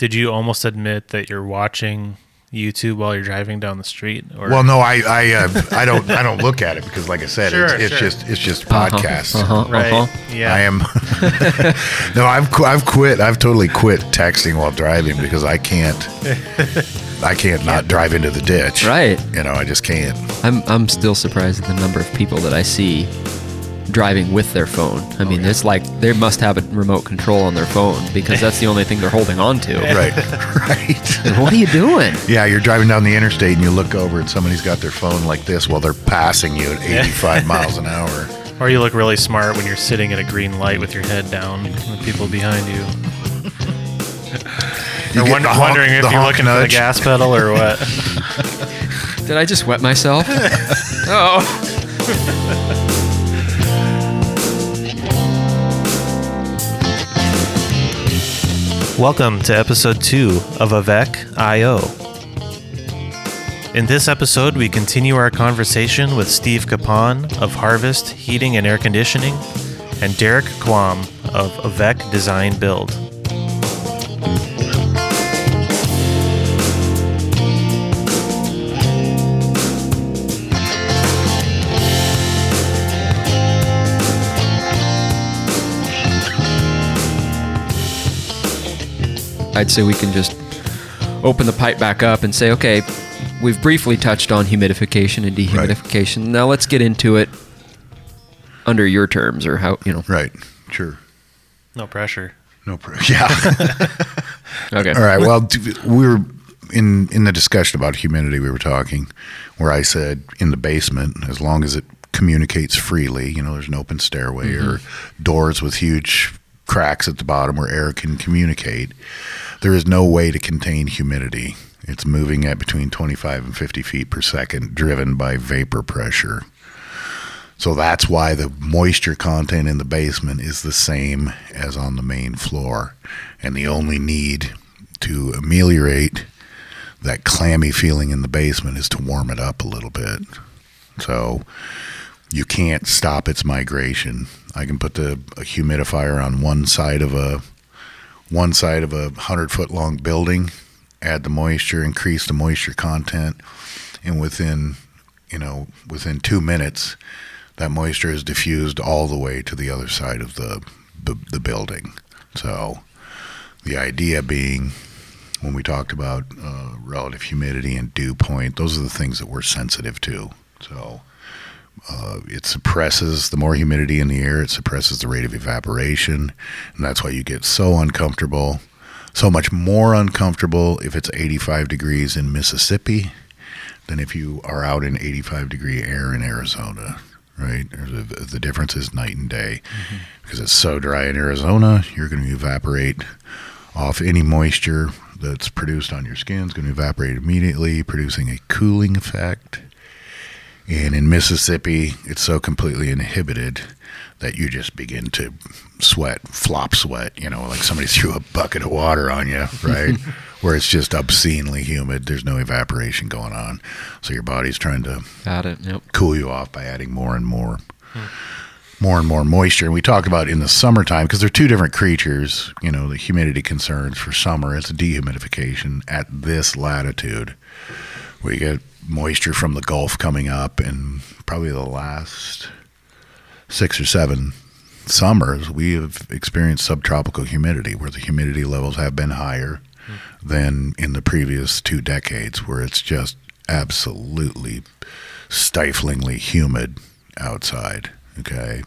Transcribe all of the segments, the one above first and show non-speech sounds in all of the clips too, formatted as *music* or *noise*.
Did you almost admit that you're watching YouTube while you're driving down the street? Or Well, no, I I uh, I don't I don't look at it because, like I said, Sure, it's, it's sure. just it's just Uh-huh, podcasts. uh-huh, right? uh-huh. Yeah. I am. *laughs* no, I've qu- I've quit. I've totally quit texting while driving because I can't. *laughs* I can't not drive into the ditch. Right. You know, I just can't. I'm I'm still surprised at the number of people that I see driving with their phone. I mean, it's like they must have a remote control on their phone because that's the only thing they're holding on to. *laughs* Right. *laughs* right. What are you doing? Yeah, you're driving down the interstate and you look over and somebody's got their phone like this while they're passing you at *laughs* 85 miles an hour. Or you look really smart when you're sitting at a green light with your head down and the people behind you. You're wonder, honk- wondering if you're honk looking for the gas pedal or what. Did I just wet myself? oh. Welcome to episode 2 of Avec IO. In this episode, we continue our conversation with Steve Capon of Harvest Heating and Air Conditioning and Derek Quam of Avec Design Build. I'd say we can just open the pipe back up and say, okay, we've briefly touched on humidification and dehumidification. Now let's get into it under your terms or how, you know. Right. Sure. No pressure. No pressure. *laughs* Yeah. *laughs* Okay. All right. Well, we were in in the discussion about humidity. We were talking where I said in the basement, as long as it communicates freely, you know, there's an open stairway mm-hmm. or doors with huge cracks at the bottom where air can communicate. There is no way to contain humidity. It's moving at between 25 and 50 feet per second, driven by vapor pressure. So that's why the moisture content in the basement is the same as on the main floor. And the only need to ameliorate that clammy feeling in the basement is to warm it up a little bit. So you can't stop its migration. I can put the humidifier on one side of a one side of a hundred foot long building, add the moisture, increase the moisture content, and within you know within two minutes, that moisture is diffused all the way to the other side of the the, the building. So the idea being when we talked about uh, relative humidity and dew point, those are the things that we're sensitive to. So uh, it suppresses the more humidity in the air, it suppresses the rate of evaporation, and that's why you get so uncomfortable, so much more uncomfortable if it's 85 degrees in Mississippi than if you are out in 85 degree air in Arizona. Right, a, the difference is night and day because it's so dry in Arizona. You're going to evaporate off any moisture that's produced on your skin is going to evaporate immediately, producing a cooling effect. And in Mississippi, it's so completely inhibited that you just begin to sweat, flop sweat, you know, like somebody *laughs* threw a bucket of water on you, right? *laughs* Where it's just obscenely humid. There's no evaporation going on. So your body's trying to Got it. Yep. cool you off by adding more and more hmm. more and more moisture and we talk about in the summertime because they're two different creatures you know the humidity concerns for summer it's dehumidification at this latitude you get moisture from the gulf coming up and probably the last six or seven summers we have experienced subtropical humidity where the humidity levels have been higher than in the previous two decades where it's just absolutely stiflingly humid outside. Okay.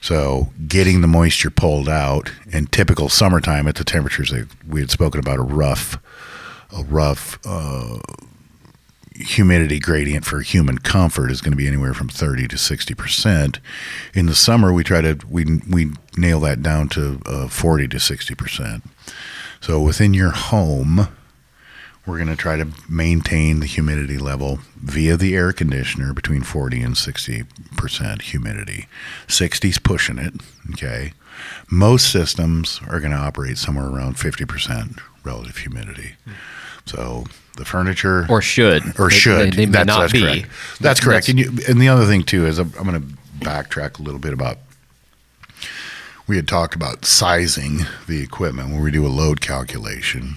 So getting the moisture pulled out in typical summertime at the temperatures that we had spoken about a rough, a rough uh, humidity gradient for human comfort is going to be anywhere from 30 to 60 percent. In the summer, we try to we we nail that down to uh, 40 to 60 percent. So within your home, we're going to try to maintain the humidity level via the air conditioner between 40 and 60% humidity. 60's pushing it, okay? Most systems are going to operate somewhere around 50% relative humidity. So the furniture Or should. or They- should. They, they that's, not that's be. Correct. That's correct. And, you, and the other thing too is I'm, I'm going to backtrack a little bit about we had talked about sizing the equipment when we do a load calculation.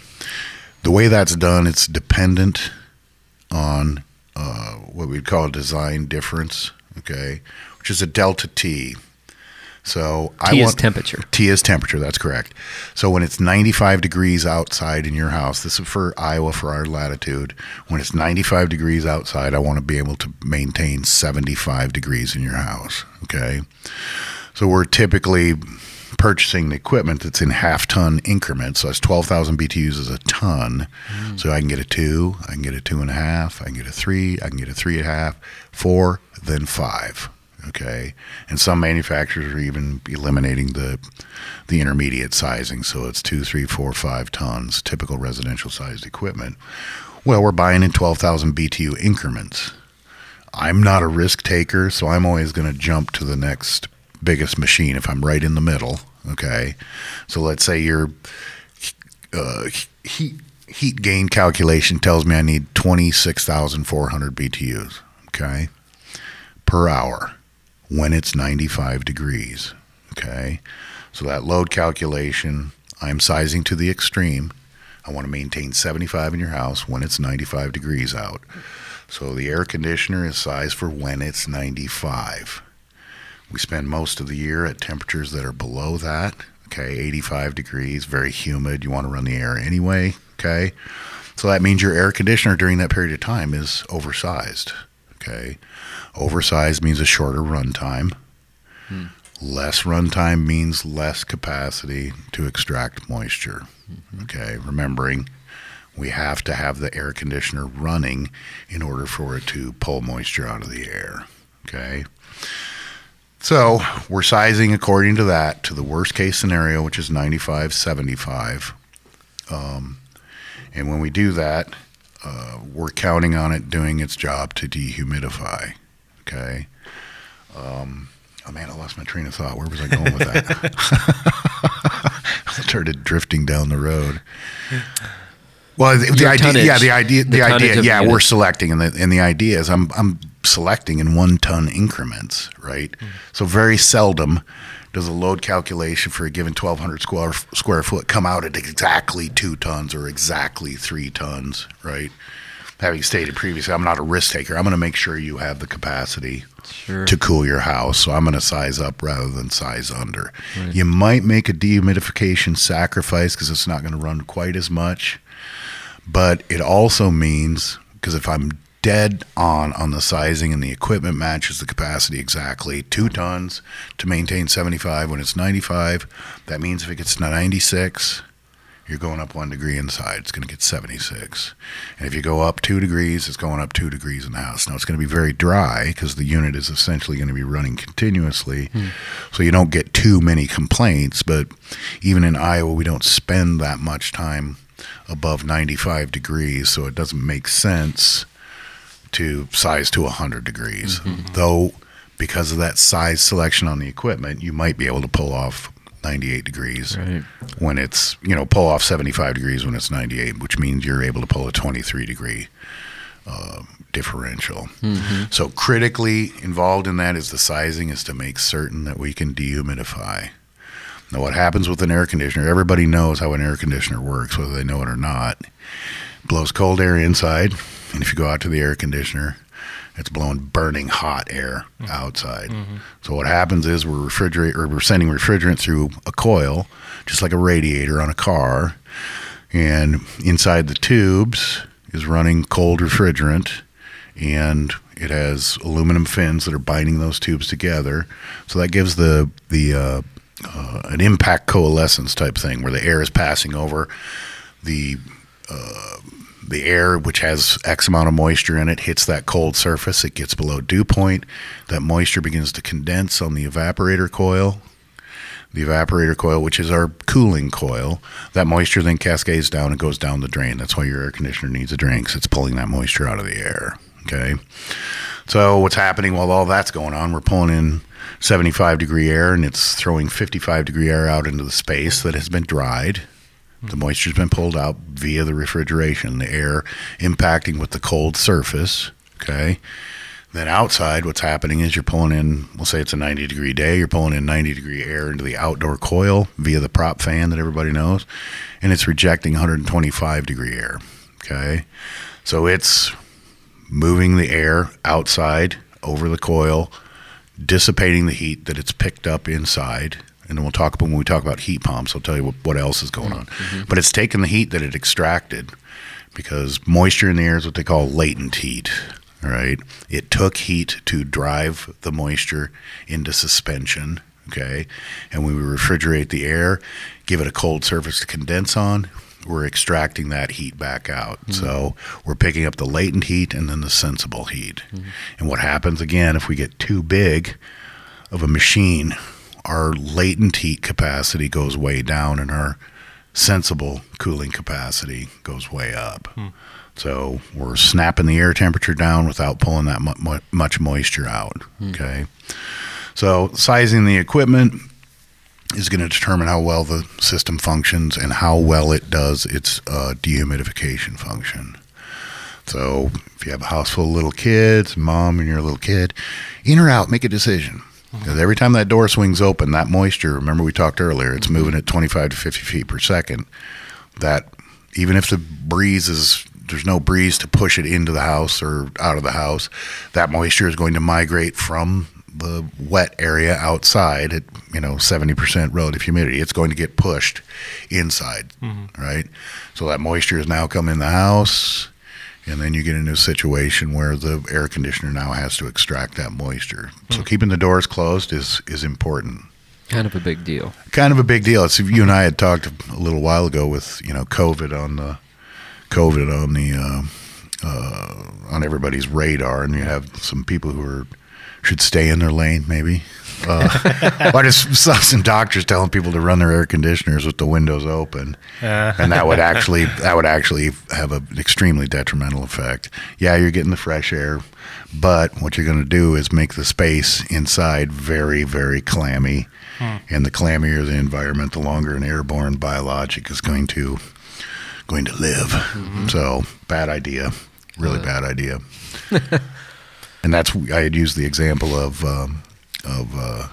The way that's done, it's dependent on uh, what we'd call a design difference, okay, which is a delta T. So I T is want temperature. T is temperature. That's correct. So when it's 95 degrees outside in your house, this is for Iowa for our latitude. When it's 95 degrees outside, I want to be able to maintain 75 degrees in your house. Okay. So we're typically purchasing the equipment that's in half ton increments. So that's 12,000 BTUs is a ton. Mm. So I can get a two, I can get a two and a half, I can get a three, I can get a three and a half, four, then five. Okay, and some manufacturers are even eliminating the the intermediate sizing, so it's two, three, four, five tons, typical residential sized equipment. Well, we're buying in twelve thousand BTU increments. I'm not a risk taker, so I'm always going to jump to the next biggest machine if I'm right in the middle. Okay, so let's say your uh, heat heat gain calculation tells me I need twenty six thousand four hundred BTUs. Okay, per hour when it's 95 degrees. Okay. So that load calculation, I'm sizing to the extreme. I want to maintain 75 in your house when it's 95 degrees out. So the air conditioner is sized for when it's 95. We spend most of the year at temperatures that are below that. Okay, 85 degrees, very humid. You want to run the air anyway. Okay. So that means your air conditioner during that period of time is oversized. Okay. Oversized means a shorter runtime. Hmm. Less runtime means less capacity to extract moisture. Okay. Remembering we have to have the air conditioner running in order for it to pull moisture out of the air. Okay. So we're sizing according to that to the worst case scenario, which is 95, 75. Um, and when we do that, uh, we're counting on it doing its job to dehumidify. Okay. Um, oh man, I lost my train of thought. Where was I going with that? *laughs* I started drifting down the road. Well, the, the idea, tonnage. yeah, the idea, The the, idea, yeah, we're selecting, and the and the idea is I'm I'm selecting in one ton increments, right? Hmm. So very seldom does a load calculation for a given 1,200 square square foot come out at exactly two tons or exactly three tons, right? Having stated previously, I'm not a risk taker. I'm going to make sure you have the capacity Sure. to cool your house. So I'm going to size up rather than size under. You might make a dehumidification sacrifice because it's not going to run quite as much. But it also means because if I'm dead on on the sizing and the equipment matches the capacity exactly, two tons to maintain 75 when it's 95, that means if it gets to 96, you're going up one degree inside. It's going to get 76. And if you go up two degrees, it's going up two degrees in the house. Now it's going to be very dry because the unit is essentially going to be running continuously. Hmm. So you don't get too many complaints. But even in Iowa, we don't spend that much time above 95 degrees. So it doesn't make sense to size to 100 degrees. Though, because of that size selection on the equipment, you might be able to pull off 98 degrees Right. when it's you know pull off 75 degrees when it's 98 which means you're able to pull a 23 degree uh, differential. So critically involved in that is the sizing is to make certain that we can dehumidify. Now what happens with an air conditioner everybody knows how an air conditioner works whether they know it or not. Blows cold air inside and if you go out to the air conditioner it's blowing burning hot air outside. So what happens is we're refrigerate or we're sending refrigerant through a coil, just like a radiator on a car, and inside the tubes is running cold refrigerant, and it has aluminum fins that are binding those tubes together. So that gives the the uh, uh, an impact coalescence type thing where the air is passing over the the air, which has X amount of moisture in it, hits that cold surface. It gets below dew point. That moisture begins to condense on the evaporator coil. The evaporator coil, which is our cooling coil, that moisture then cascades down and goes down the drain. That's why your air conditioner needs a drain because it's pulling that moisture out of the air. Okay. So what's happening while all that's going on? We're pulling in 75 degree air and it's throwing 55 degree air out into the space that has been dried. The moisture's been pulled out via the refrigeration, the air impacting with the cold surface. Okay. Then outside, what's happening is you're pulling in, we'll say it's a 90 degree day, you're pulling in 90 degree air into the outdoor coil via the prop fan that everybody knows, and it's rejecting 125 degree air. Okay. So it's moving the air outside over the coil, dissipating the heat that it's picked up inside. And then we'll talk about when we talk about heat pumps, I'll tell you what, what else is going on. Mm-hmm. But it's taken the heat that it extracted because moisture in the air is what they call latent heat. Right. It took heat to drive the moisture into suspension. Okay. And when we refrigerate the air, give it a cold surface to condense on, we're extracting that heat back out. Mm-hmm. So we're picking up the latent heat and then the sensible heat. Mm-hmm. And what happens again if we get too big of a machine, our latent heat capacity goes way down and our sensible cooling capacity goes way up. So we're snapping the air temperature down without pulling that mu- mu- much moisture out. Okay. So sizing the equipment is going to determine how well the system functions and how well it does its uh, dehumidification function. So if you have a house full of little kids, mom and your little kid, in or out, make a decision. Because every time that door swings open, that moisture, remember we talked earlier, it's moving at 25 to 50 feet per second. That even if the breeze is, there's no breeze to push it into the house or out of the house, that moisture is going to migrate from the wet area outside at, you know, 70% relative humidity. It's going to get pushed inside, mm-hmm. right? So that moisture is now come in the house and then you get into a situation where the air conditioner now has to extract that moisture. So keeping the doors closed is is important. Kind of a big deal. Kind of a big deal. It's you and I had talked a little while ago with you know COVID on the COVID on the uh, uh, on everybody's radar, and you have some people who are should stay in their lane maybe. Uh, I just saw some doctors telling people to run their air conditioners with the windows open, Uh. and that would actually that would actually have an extremely detrimental effect. Yeah, you're getting the fresh air, but what you're going to do is make the space inside very very clammy, and the clammier the environment, the longer an airborne biologic is going to going to live. So bad idea, really bad idea. *laughs* and that's I had used the example of um, of uh,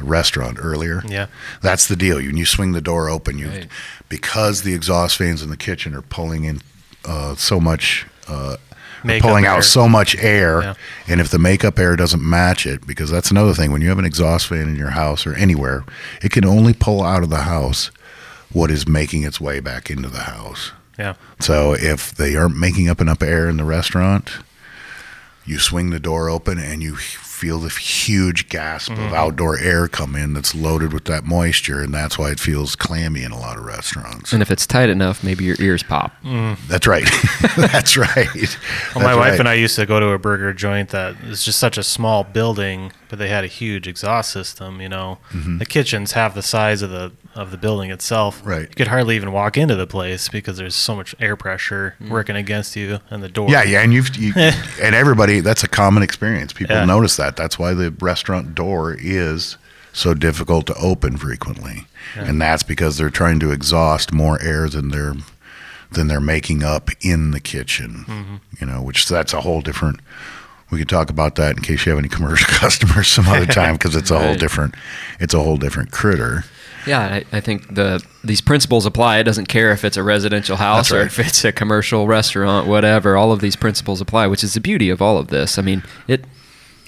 a restaurant earlier. Yeah. That's the deal. When you swing the door open, you Right. because the exhaust fans in the kitchen are pulling in uh, so much, uh, pulling air. out so much air, Yeah. and if the makeup air doesn't match it, because that's another thing. When you have an exhaust fan in your house or anywhere, it can only pull out of the house what is making its way back into the house. Yeah. So if they aren't making up enough air in the restaurant, you swing the door open and you feel the huge gasp Mm-hmm. of outdoor air come in that's loaded with that moisture, and that's why it feels clammy in a lot of restaurants. And if it's tight enough, maybe your ears pop. That's right. *laughs* that's right. Well, my wife and I used to go to a burger joint that is just such a small building, but they had a huge exhaust system. You know, Mm-hmm. the kitchen's half the size of the of the building itself. Right. You could hardly even walk into the place because there's so much air pressure mm. working against you and the door. Yeah, yeah, and you've you, *laughs* and everybody. That's a common experience. People Yeah. notice that. That's why the restaurant door is so difficult to open frequently, and that's because they're trying to exhaust more air than they're than they're making up in the kitchen. Mm-hmm. You know, which that's a whole different. We could talk about that in case you have any commercial *laughs* customers some other time because it's a whole different. It's a whole different critter. Yeah, I, I think the these principles apply. It doesn't care if it's a residential house That's or if it's a commercial restaurant, whatever. All of these principles apply, which is the beauty of all of this. I mean, it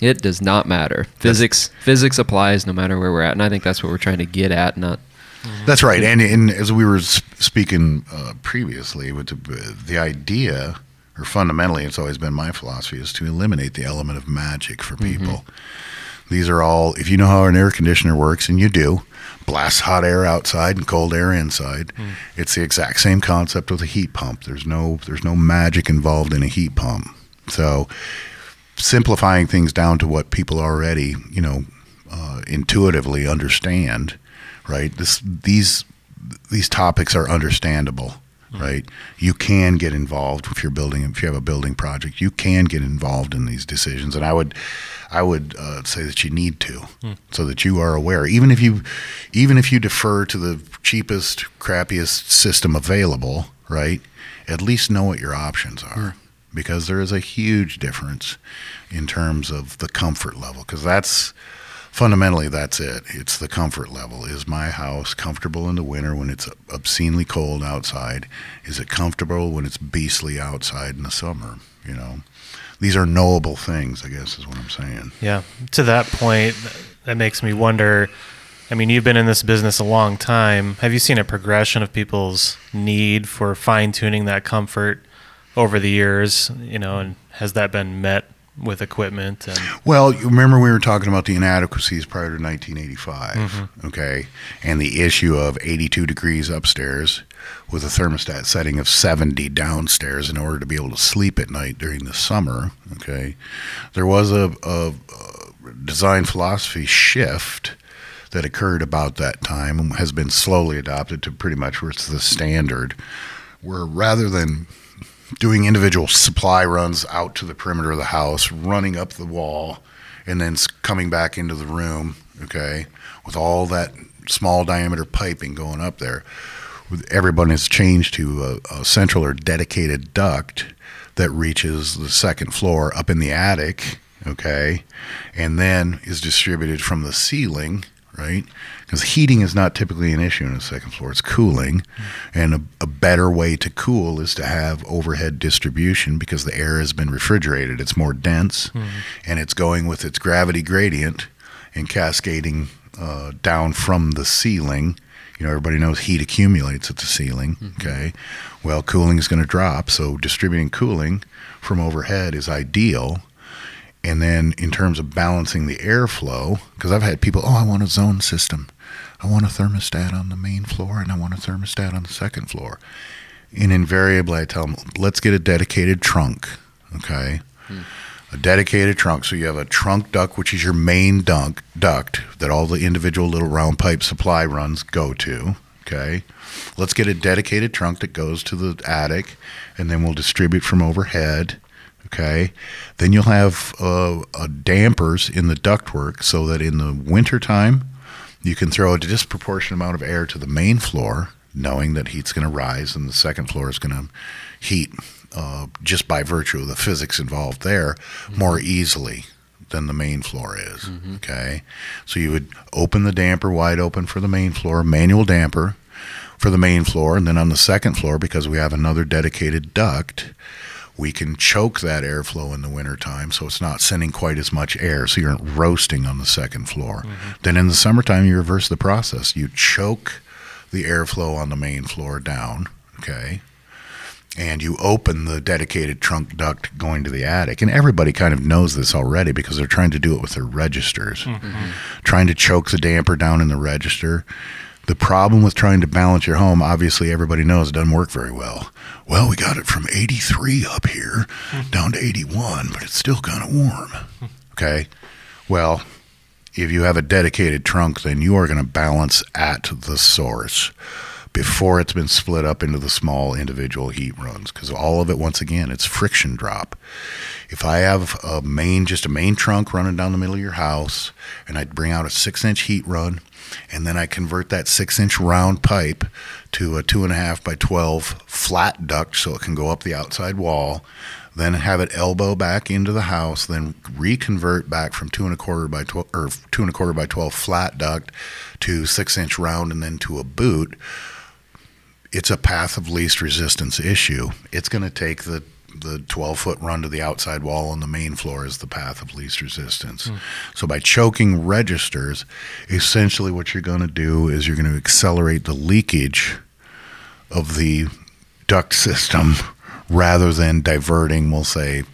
it does not matter. Physics physics applies no matter where we're at, and I think that's what we're trying to get at. Not That's right, and, and as we were speaking uh, previously, with the, the idea, or fundamentally, it's always been my philosophy, is to eliminate the element of magic for people. These are all, if you know how an air conditioner works, and you do, blasts hot air outside and cold air inside. It's the exact same concept with a heat pump. There's no there's no magic involved in a heat pump. So simplifying things down to what people already, you know, uh, intuitively understand, right? This these these topics are understandable, right? You can get involved if you're building if you have a building project. You can get involved in these decisions, and I would I would uh, say that you need to, so that you are aware. Even if you even if you defer to the cheapest, crappiest system available, right? At least know what your options are. because there is a huge difference in terms of the comfort level because that's fundamentally that's it it's the comfort level is my house comfortable in the winter when it's obscenely cold outside is it comfortable when it's beastly outside in the summer you know these are knowable things i guess is what i'm saying Yeah. To that point, that makes me wonder. I mean, you've been in this business a long time. Have you seen a progression of people's need for fine tuning that comfort over the years? You know, and has that been met with equipment? And Well, you remember we were talking about the inadequacies prior to 1985, mm-hmm. okay, and the issue of 82 degrees upstairs with a thermostat setting of 70 downstairs in order to be able to sleep at night during the summer, okay. There was a, a, a design philosophy shift that occurred about that time and has been slowly adopted to pretty much where it's the standard, where rather than doing individual supply runs out to the perimeter of the house, running up the wall, and then coming back into the room, okay, with all that small diameter piping going up there. Everyone has changed to a, a central or dedicated duct that reaches the second floor up in the attic, okay, and then is distributed from the ceiling, right? Because heating is not typically an issue in the second floor, it's cooling. Mm. And a, a better way to cool is to have overhead distribution because the air has been refrigerated. It's more dense mm. and it's going with its gravity gradient and cascading uh, down from the ceiling. You know, everybody knows heat accumulates at the ceiling. Mm-hmm. Okay. Well, cooling is going to drop. So distributing cooling from overhead is ideal. And then in terms of balancing the airflow, because I've had people, oh, I want a zone system. I want a thermostat on the main floor and I want a thermostat on the second floor. And invariably, I tell them, let's get a dedicated trunk. Okay. Hmm. A dedicated trunk. So you have a trunk duct, which is your main duct, duct that all the individual little round pipe supply runs go to. Okay. Let's get a dedicated trunk that goes to the attic and then we'll distribute from overhead. Okay. Then you'll have uh, uh, dampers in the ductwork so that in the wintertime, you can throw a disproportionate amount of air to the main floor, knowing that heat's going to rise and the second floor is going to heat uh, just by virtue of the physics involved there more easily than the main floor is. Okay. So you would open the damper wide open for the main floor, manual damper for the main floor, and then on the second floor, because we have another dedicated duct, we can choke that airflow in the wintertime so it's not sending quite as much air so you're roasting on the second floor. Mm-hmm. Then in the summertime you reverse the process. You choke the airflow on the main floor down okay? And you open the dedicated trunk duct going to the attic. And everybody kind of knows this already because they're trying to do it with their registers. Mm-hmm. Trying to choke the damper down in the register the problem with trying to balance your home, obviously, everybody knows it doesn't work very well. Well, we got it from 83 up here hmm. down to 81, but it's still kind of warm. Okay. Well, if you have a dedicated trunk, then you are going to balance at the source before it's been split up into the small individual heat runs because all of it, once again, it's friction drop. If I have a main, just a main trunk running down the middle of your house, and I bring out a six inch heat run, and then I convert that six inch round pipe to a two and a half by 12 flat duct so it can go up the outside wall, then have it elbow back into the house, then reconvert back from two and a quarter by 12 or two and a quarter by 12 flat duct to six inch round and then to a boot. It's a path of least resistance issue. It's going to take the the 12 foot run to the outside wall on the main floor is the path of least resistance. Hmm. So by choking registers, essentially what you're going to do is you're going to accelerate the leakage of the duct system *laughs* rather than diverting, we'll say,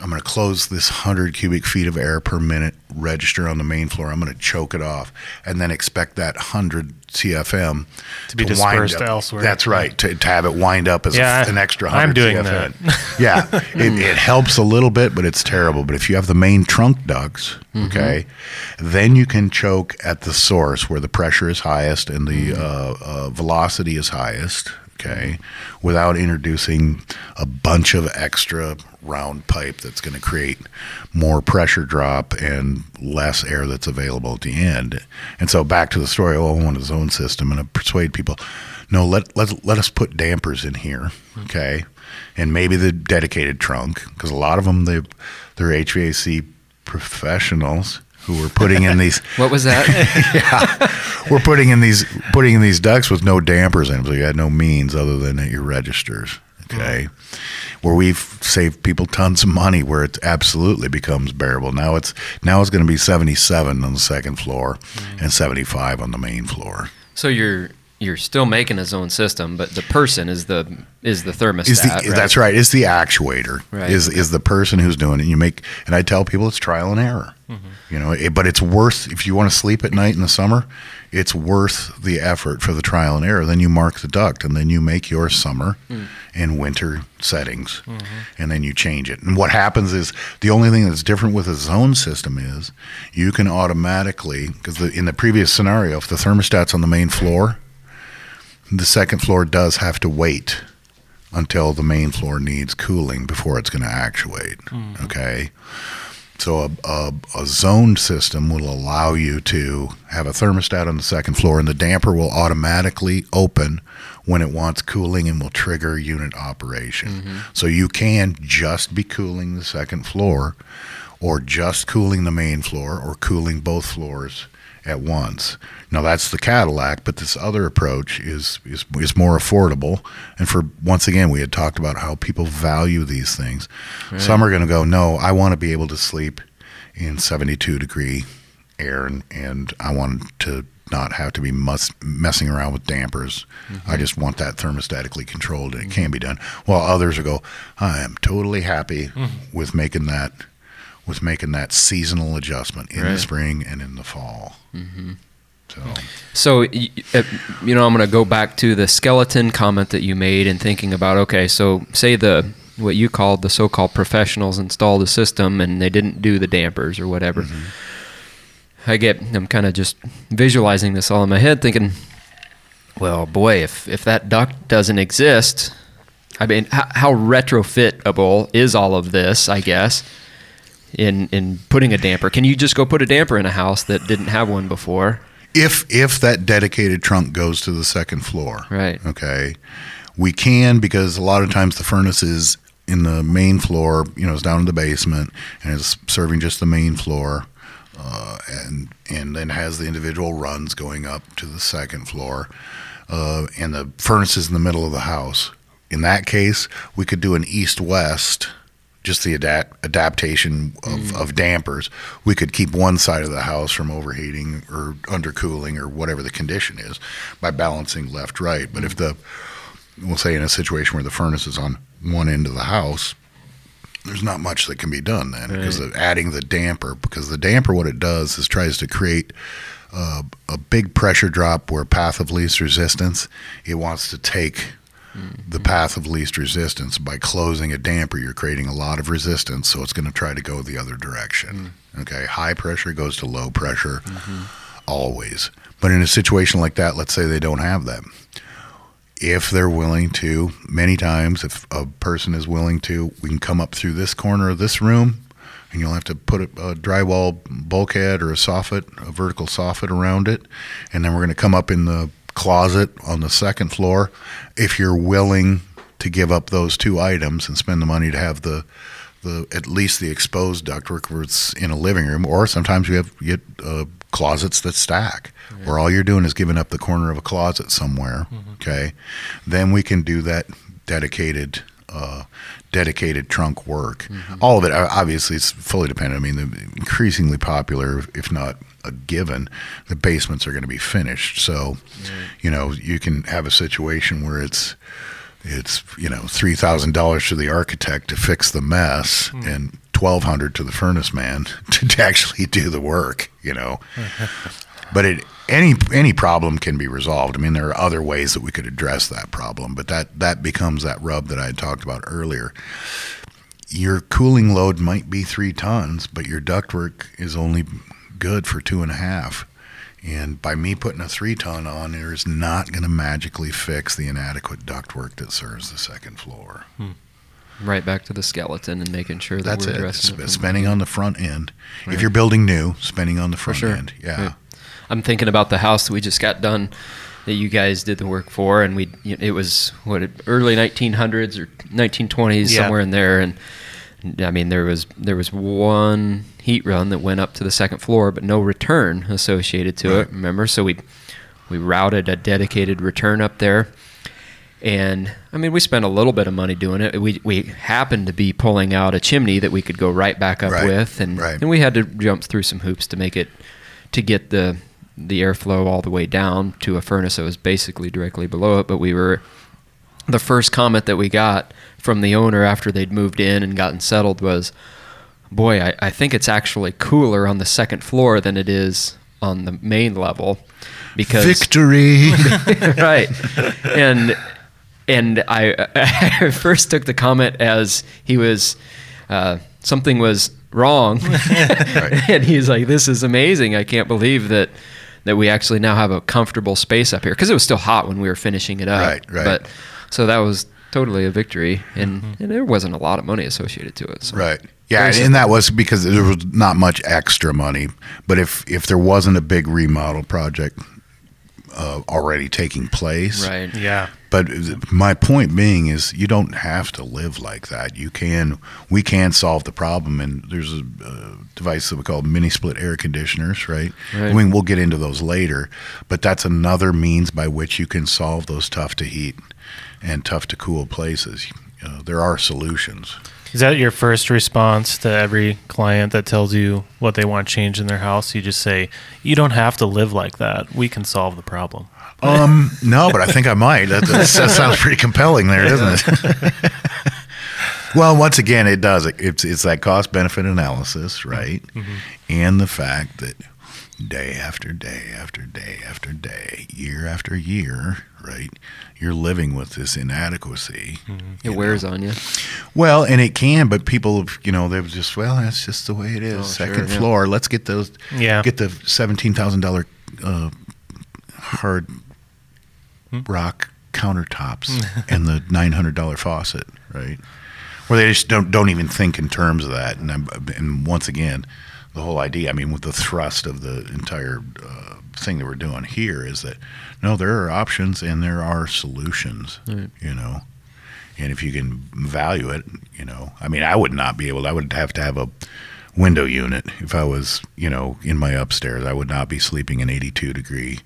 I'm going to close this 100 cubic feet of air per minute register on the main floor. I'm going to choke it off and then expect that 100 CFM To be wind dispersed up. elsewhere. That's right. To, to have it wind up as Yeah, an extra 100 I'm doing CFM. *laughs* yeah, it, it helps a little bit, but it's terrible. But if you have the main trunk ducts, okay, then you can choke at the source where the pressure is highest and the uh, uh, velocity is highest. Okay, without introducing a bunch of extra round pipe that's going to create more pressure drop and less air that's available at the end. And so back to the story, oh, I want a zone system, and I persuade people, no, let let let us put dampers in here, okay, and maybe the dedicated trunk because a lot of them they they're HVAC professionals who were putting in these *laughs* What was that? *laughs* yeah, we're putting in these putting in these ducts with no dampers in them, so you had no means other than at your registers. Okay, where we've saved people tons of money, where it absolutely becomes bearable. Now it's now it's going to be seventy seven on the second floor mm. and seventy five on the main floor. so you're you're still making a zone system, but the person is the is the thermostat. Is the, right? That's right. It's the actuator Right. is is the person who's doing it? You make and I tell people it's trial and error. You know, it, but it's worth if you want to sleep at night in the summer, it's worth the effort for the trial and error. Then you mark the duct, and then you make your summer mm. and winter settings, mm-hmm. and then you change it. And what happens is the only thing that's different with a zone system is you can automatically because the, in the previous scenario, if the thermostat's on the main floor, the second floor does have to wait until the main floor needs cooling before it's going to actuate. Mm-hmm. Okay. So a, a, a zoned system will allow you to have a thermostat on the second floor, and the damper will automatically open when it wants cooling and will trigger unit operation. Mm-hmm. So you can just be cooling the second floor, or just cooling the main floor, or cooling both floors at once. Now that's the Cadillac, but this other approach is, is is more affordable. And for once again, we had talked about how people value these things. Some are going to go, no, I want to be able to sleep in 72 degree air, and, and I want to not have to be mus- messing around with dampers. I mm-hmm. just want that thermostatically controlled, and it mm-hmm. can be done. While others will go, I am totally happy mm-hmm. with making that with making that seasonal adjustment in the spring and in the fall. Mm-hmm. So So, uh, you know, I'm going to go back to the skeleton comment that you made and thinking about, okay, so say the what you called the so-called professionals installed a system and they didn't do the dampers or whatever. I get, I'm kind of just visualizing this all in my head, thinking, well, boy, if if that duct doesn't exist, I mean, how, how retrofitable is all of this? I guess in in putting a damper. Can you just go put a damper in a house that didn't have one before? if if that dedicated trunk goes to the second floor, Right. Okay, we can because a lot of times the furnace is in the main floor, you know, it's down in the basement and it's serving just the main floor, uh, and and then has the individual runs going up to the second floor, uh, and the furnace is in the middle of the house. In that case, we could do an east-west. Just the adapt, adaptation of, of dampers, we could keep one side of the house from overheating or undercooling or whatever the condition is by balancing left right. But if the we'll say in a situation where the furnace is on one end of the house, there's not much that can be done then because of adding the damper. Because the damper, what it does is tries to create uh, a big pressure drop where path of least resistance. It wants to take the path of least resistance by closing a damper. You're creating a lot of resistance, so it's going to try to go the other direction. Mm. Okay, high pressure goes to low pressure mm-hmm. always. But in a situation like that, let's say they don't have that if they're willing to, many times, if a person is willing to, we can come up through this corner of this room, and you'll have to put a, a drywall bulkhead or a soffit, a vertical soffit around it, and then we're going to come up in the closet on the second floor. If you're willing to give up those two items and spend the money to have the the at least the exposed ductwork where it's in a living room, or sometimes we have you get uh, closets that stack, where all you're doing is giving up the corner of a closet somewhere. Okay, then we can do that dedicated. Uh, dedicated trunk work. All of it, obviously, it's fully dependent. I mean, the increasingly popular, if not a given, the basements are going to be finished. So, you know, you can have a situation where it's it's you know three thousand dollars to the architect to fix the mess hmm. and twelve hundred to the furnace man to, *laughs* to actually do the work. You know, *laughs* but it any any problem can be resolved. I mean, there are other ways that we could address that problem, but that that becomes that rub that I had talked about earlier. Your cooling load might be three tons, but your ductwork is only good for two and a half. And by me putting a three ton on there is not going to magically fix the inadequate ductwork that serves the second floor. Hmm. Right back to the skeleton and making sure that That's we're it. addressing Sp- it. spending on the front end. Right. If you're building new, spending on the front sure. end. Yeah. Right. I'm thinking about the house that we just got done that you guys did the work for, and we it was what early 1900s or 1920s Yeah. somewhere in there, and I mean there was there was one heat run that went up to the second floor, but no return associated to Right. it. Remember, so we we routed a dedicated return up there. And I mean, we spent a little bit of money doing it. We we happened to be pulling out a chimney that we could go right back up Right, with, and right. and we had to jump through some hoops to make it to get the the airflow all the way down to a furnace that was basically directly below it. But we were the first comment that we got from the owner after they'd moved in and gotten settled was, "Boy, I, I think it's actually cooler on the second floor than it is on the main level." Because Victory. *laughs* right. And and I, *laughs* I first took the comment as he was uh, something was wrong, *laughs* and he's like, "This is amazing! I can't believe that." That we actually now have a comfortable space up here because it was still hot when we were finishing it up. Right, right. But so that was totally a victory, and, and there wasn't a lot of money associated to it. So. Right. Yeah, Very and that was because there was not much extra money. But if if there wasn't a big remodel project uh, already taking place, Right. Yeah. But my point being is, you don't have to live like that. You can, we can solve the problem. And there's a uh, device that we call mini split air conditioners, right? Right. I mean, we'll get into those later, but that's another means by which you can solve those tough to heat and tough to cool places. Uh, there are solutions. Is that your first response to every client that tells you what they want changed in their house? You just say, "You don't have to live like that. We can solve the problem." Um, *laughs* no, but I think I might. That, that, that sounds *laughs* pretty compelling there, doesn't it? *laughs* well, once again, it does. It's it's that cost benefit analysis, right? And the fact that day after day after day after day, year after year, right? You're living with this inadequacy. It wears on you. Well, and it can, but people, you know, they was just well, that's just the way it is. Oh, Second sure, yeah. floor. Let's get those. Yeah. Get the seventeen thousand dollar uh, hard rock countertops *laughs* and the nine hundred dollar faucet, right? Where they just don't don't even think in terms of that. And I'm, and once again, the whole idea. I mean, with the thrust of the entire uh, thing that we're doing here is that no, there are options and there are solutions. Right. You know. And if you can value it, you know, I mean, I would not be able. I would have to have a window unit if I was, you know, in my upstairs. I would not be sleeping in 82 degree,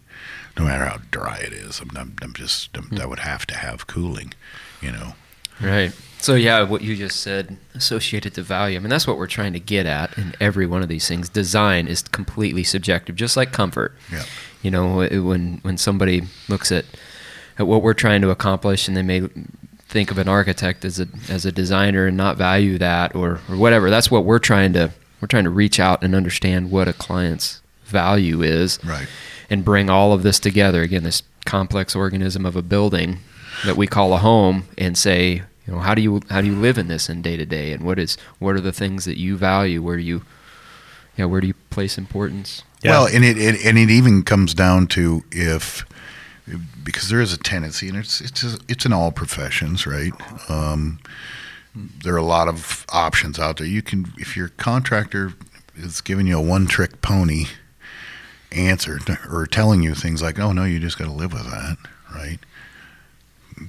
no matter how dry it is. I'm, I'm, I'm just, I'm, I would have to have cooling, you know. Right. So yeah, what you just said, associated to value. I mean, that's what we're trying to get at in every one of these things. Design is completely subjective, just like comfort. Yeah. You know, when when somebody looks at at what we're trying to accomplish, and they may think of an architect as a as a designer and not value that or or whatever. That's what we're trying to we're trying to reach out and understand what a client's value is Right. and bring all of this together again this complex organism of a building that we call a home and say you know how do you how do you live in this in day to day and what is what are the things that you value where do you you know, where do you place importance Yeah. Well, and it, it and it even comes down to if because there is a tendency, and it's it's it's in all professions, right? Um, there are a lot of options out there. You can if your contractor is giving you a one trick pony answer or telling you things like, "Oh no, you just got to live with that," right?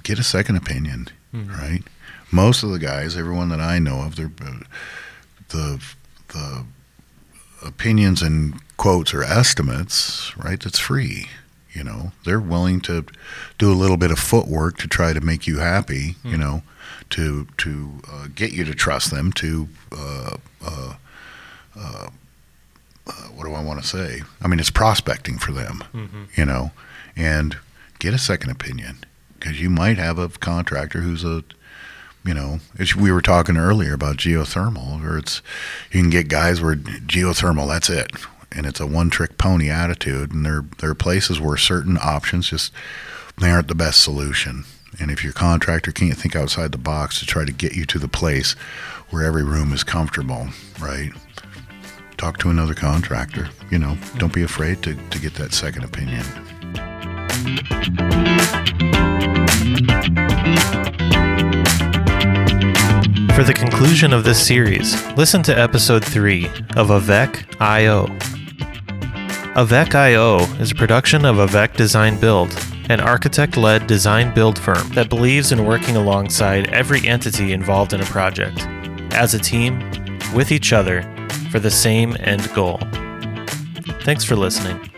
Get a second opinion, right? Most of the guys, everyone that I know of, they're uh, the the opinions and quotes or estimates, right? That's free. You know, they're willing to do a little bit of footwork to try to make you happy. You know, to to uh, get you to trust them. To uh, uh, uh, uh, what do I want to say? I mean, it's prospecting for them. You know, and get a second opinion because you might have a contractor who's a you know, as we were talking earlier about geothermal, or it's you can get guys where geothermal, that's it, and it's a one-trick pony attitude, and there there are places where certain options just they aren't the best solution, and if your contractor can't think outside the box to try to get you to the place where every room is comfortable, right? talk to another contractor. You know, don't be afraid to, to get that second opinion. For the conclusion of this series, listen to episode 3 of Avec IO. Avec IO is a production of Avec Design Build, an architect led design build firm that believes in working alongside every entity involved in a project, as a team, with each other, for the same end goal. Thanks for listening.